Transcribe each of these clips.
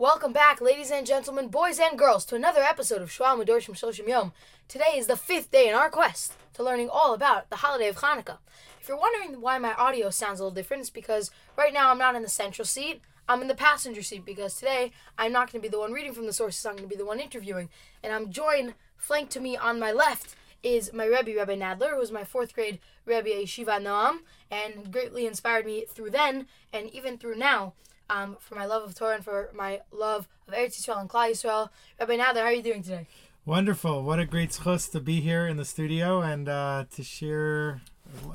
Welcome back, ladies and gentlemen, boys and girls, to another episode of Shmuel Medorshim Shoshim Yom. Today is the fifth day in our quest to learning all about the holiday of Hanukkah. If you're wondering why my audio sounds a little different, it's because right now I'm not in the central seat. I'm in the passenger seat because today I'm not going to be the one reading from the sources. I'm going to be the one interviewing, and I'm joined, flanked to me on my left is my Rebbe, Rebbe Nadler, who was my fourth grade Rebbe Yeshiva Noam, and greatly inspired me through then and even through now um, for my love of Torah and for my love of Eretz Yisrael and Klal Yisrael. Rabbi Nadler, how are you doing today? Wonderful. What a great schus to be here in the studio and uh, to share,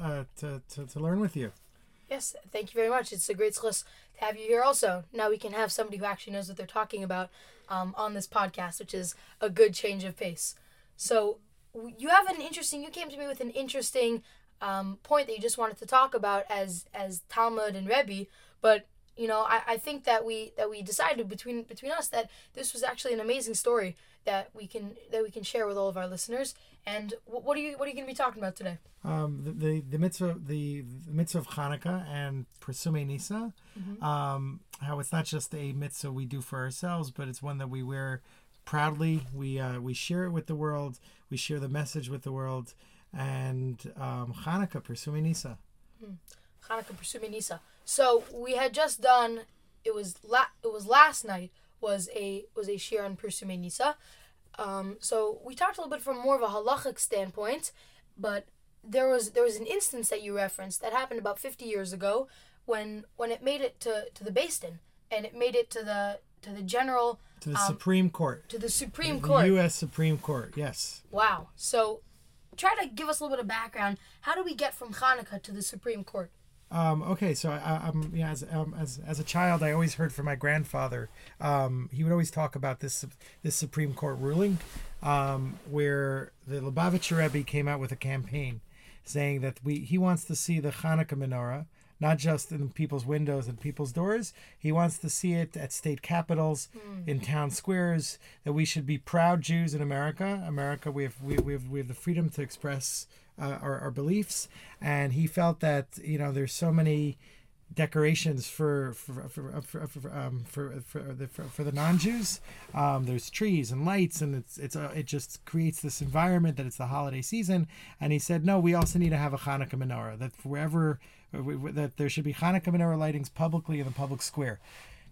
uh, to, to, to learn with you. Yes, thank you very much. It's a great schus to have you here also. Now we can have somebody who actually knows what they're talking about um, on this podcast, which is a good change of pace. So you have an interesting, you came to me with an interesting um, point that you just wanted to talk about as as talmid and Rebbe, but you know, I, I think that we that we decided between between us that this was actually an amazing story that we can that we can share with all of our listeners. And what, what are you what are you going to be talking about today? Um, the, the the mitzvah the, the mitzvah of Hanukkah and Persume Nisa. Mm-hmm. Um, how it's not just a mitzvah we do for ourselves, but it's one that we wear proudly. We uh, we share it with the world. We share the message with the world. And um, Hanukkah Persume Nisa. Hmm. Hanukkah Persume Nisa. So we had just done. It was la- It was last night. Was a was a shir on Persume Nisa. Um, so we talked a little bit from more of a halachic standpoint, but there was there was an instance that you referenced that happened about 50 years ago when when it made it to to the Din and it made it to the to the general to the um, Supreme Court to the Supreme the Court U.S. Supreme Court yes wow so try to give us a little bit of background how do we get from Hanukkah to the Supreme Court um, okay, so I, am yeah, as, um, as as a child, I always heard from my grandfather. Um, he would always talk about this this Supreme Court ruling, um, where the Lubavitcher Rebbe came out with a campaign, saying that we he wants to see the Hanukkah menorah not just in people's windows and people's doors. He wants to see it at state capitals, mm. in town squares. That we should be proud Jews in America. America, we have we, we have we have the freedom to express uh, our, our beliefs, and he felt that you know there's so many decorations for for for for for, um, for, for, the, for, for the non-Jews. Um, there's trees and lights, and it's it's a, it just creates this environment that it's the holiday season. And he said, no, we also need to have a Hanukkah menorah. That wherever that there should be Hanukkah menorah lightings publicly in the public square.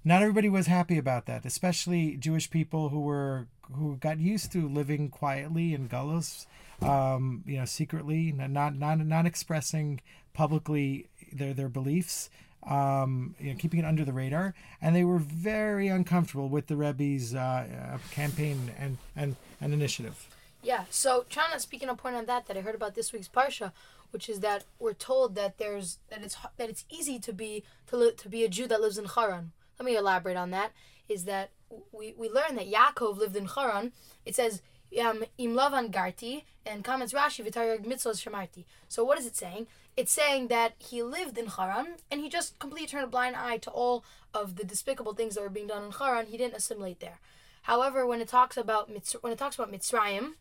Not everybody was happy about that, especially Jewish people who were who got used to living quietly in gullus um, you know, secretly, not not not expressing publicly their their beliefs, um, you know, keeping it under the radar, and they were very uncomfortable with the Rebbe's uh, uh, campaign and, and and initiative. Yeah. So, to speaking a point on that that I heard about this week's parsha, which is that we're told that there's that it's that it's easy to be to li- to be a Jew that lives in Haran. Let me elaborate on that. Is that we we learn that Yaakov lived in Haran. It says um, im lavan garti, and comments Rashi v'taryag mitzvos shamarti. So what is it saying? It's saying that he lived in Haran and he just completely turned a blind eye to all of the despicable things that were being done in Haran. He didn't assimilate there. However, when it talks about when it talks about Mitzrayim,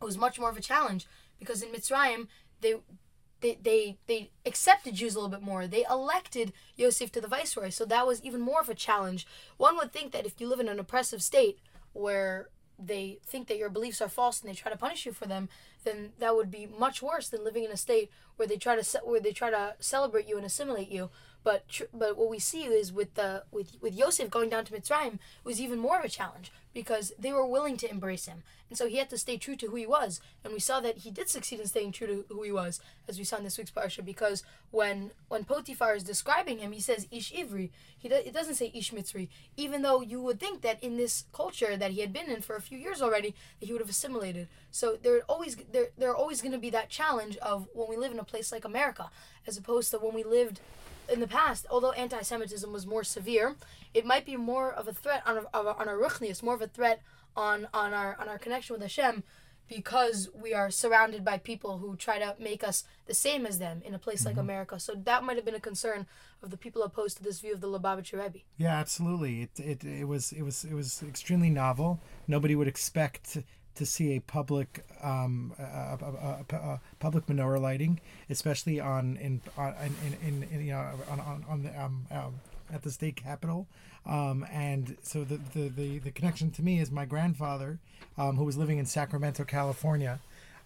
it was much more of a challenge because in Mitzrayim they they, they they accepted Jews a little bit more. They elected Yosef to the viceroy, so that was even more of a challenge. One would think that if you live in an oppressive state where they think that your beliefs are false and they try to punish you for them, then that would be much worse than living in a state where they try to where they try to celebrate you and assimilate you. But tr- but what we see is with the with with Yosef going down to Mitzrayim was even more of a challenge because they were willing to embrace him, and so he had to stay true to who he was. And we saw that he did succeed in staying true to who he was, as we saw in this week's parsha. Because when when Potiphar is describing him, he says Ish Ivri. He do, it doesn't say Ish Mitzri, even though you would think that in this culture that he had been in for a few years already, that he would have assimilated. So there always there there are always going to be that challenge of when we live in a place like America, as opposed to when we lived in the past, although anti-Semitism was more severe, it might be more of a threat on our, on our ruchnius, more of a threat on on our on our connection with Hashem, because we are surrounded by people who try to make us the same as them in a place mm-hmm. like America. So that might have been a concern of the people opposed to this view of the Lubavitcher Rebbe. Yeah, absolutely. It, it it was it was it was extremely novel. Nobody would expect to see a public um, a, a, a, public menorah lighting, especially on in on in, in, in you know on on, on the um, um, at the state capitol. Um, and so the, the, the, the connection to me is my grandfather, um, who was living in Sacramento, California,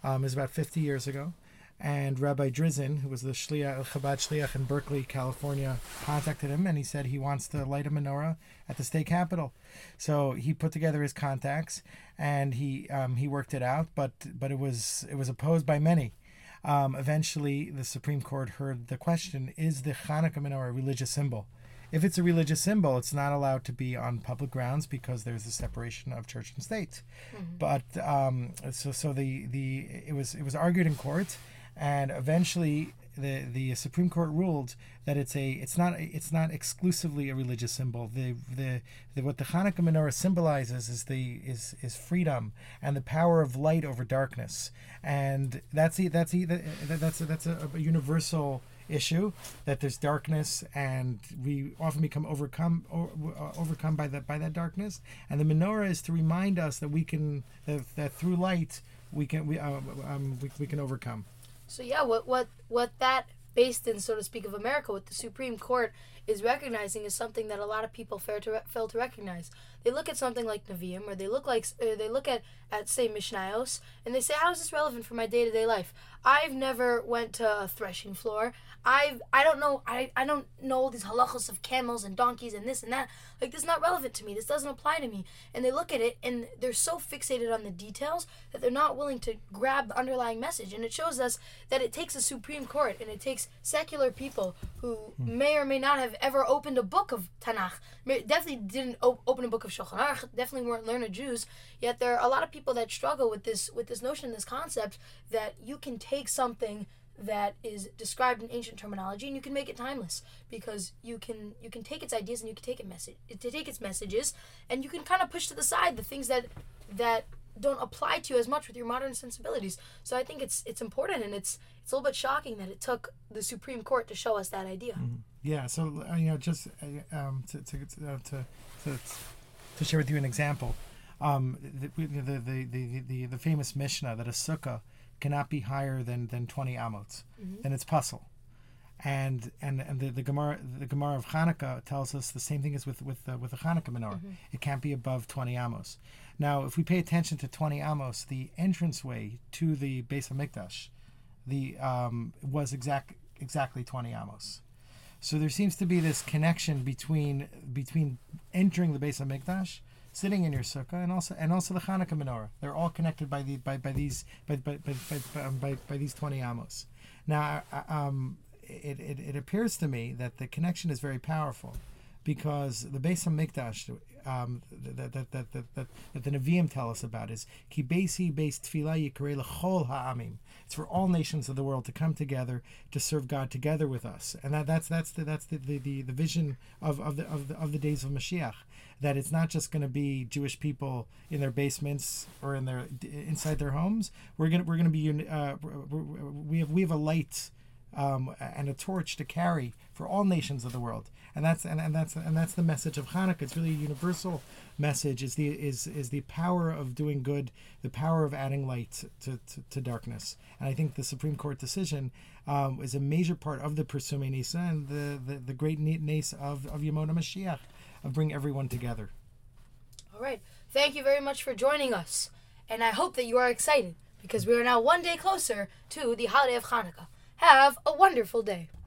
um, is about 50 years ago. And Rabbi Drizin, who was the Shliach, Chabad Shliach in Berkeley, California, contacted him and he said he wants to light a menorah at the state capitol. So he put together his contacts and he um, he worked it out, but but it was it was opposed by many. Um, eventually, the Supreme Court heard the question: Is the Hanukkah menorah a religious symbol? If it's a religious symbol, it's not allowed to be on public grounds because there's a separation of church and state. Mm-hmm. But um, so so the the it was it was argued in court, and eventually the the Supreme Court ruled that it's a it's not it's not exclusively a religious symbol. The the, the what the Hanukkah menorah symbolizes is the is is freedom and the power of light over darkness, and that's the, that's the, that's a, that's a, a universal issue that there's darkness and we often become overcome uh, overcome by that by that darkness. And the menorah is to remind us that we can that, that through light we can we, uh, um, we, we can overcome so yeah what what what that based in so to speak of america what the supreme court is recognizing is something that a lot of people fail to, fail to recognize they look at something like Nevi'im, or they look like uh, they look at at say Mishnayos, and they say, "How is this relevant for my day to day life?" I've never went to a threshing floor. I've I don't know I, I don't know all these halachos of camels and donkeys and this and that. Like this is not relevant to me. This doesn't apply to me. And they look at it and they're so fixated on the details that they're not willing to grab the underlying message. And it shows us that it takes a Supreme Court and it takes secular people who hmm. may or may not have ever opened a book of Tanakh. Definitely didn't op- open a book of Shulchan Aruch. Definitely weren't learned Jews. Yet there are a lot of people that struggle with this with this notion, this concept that you can take something that is described in ancient terminology and you can make it timeless because you can you can take its ideas and you can take it message to take its messages and you can kind of push to the side the things that that don't apply to you as much with your modern sensibilities so i think it's it's important and it's it's a little bit shocking that it took the supreme court to show us that idea mm-hmm. yeah so uh, you know just uh, um, to, to, uh, to, to, to share with you an example um, the, the, the, the, the, famous mishnah that a sukkah cannot be higher than than 20 amos. Mm-hmm. Then it's puzzle. And and and the, the Gemara the Gemara of Hanukkah tells us the same thing as with with uh, with the Hanukkah menorah. Mm-hmm. It can't be above 20 amos. Now, if we pay attention to 20 amos, the entranceway to the Beis Hamikdash, the um, was exact exactly 20 amos. So there seems to be this connection between between entering the Beis Hamikdash sitting in your sukkah, and also and also the Hanukkah menorah. They're all connected by the by, by these by by, by, by, um, by, by these twenty amos. Now, um, it, it, it appears to me that the connection is very powerful, because the Beis Hamikdash um, that, that, that, that, that, the Nevi'im tell us about is ki beisi beis tefillah yikarei lechol ha'amim. It's for all nations of the world to come together to serve God together with us, and that, that's that's the that's the, the, the, the vision of, of the of the of the days of Mashiach. That it's not just going to be Jewish people in their basements or in their inside their homes. We're gonna we're gonna be uh, we have we have a light um, and a torch to carry for all nations of the world. And that's and, and that's and that's the message of Hanukkah. It's really a universal message. Is the is is the power of doing good, the power of adding light to, to, to darkness. And I think the Supreme Court decision um, is a major part of the Pirsumei Nisa and the, the, the great nace of, of Yemona Mashiach, of bring everyone together. All right. Thank you very much for joining us. And I hope that you are excited because we are now one day closer to the holiday of Hanukkah. Have a wonderful day.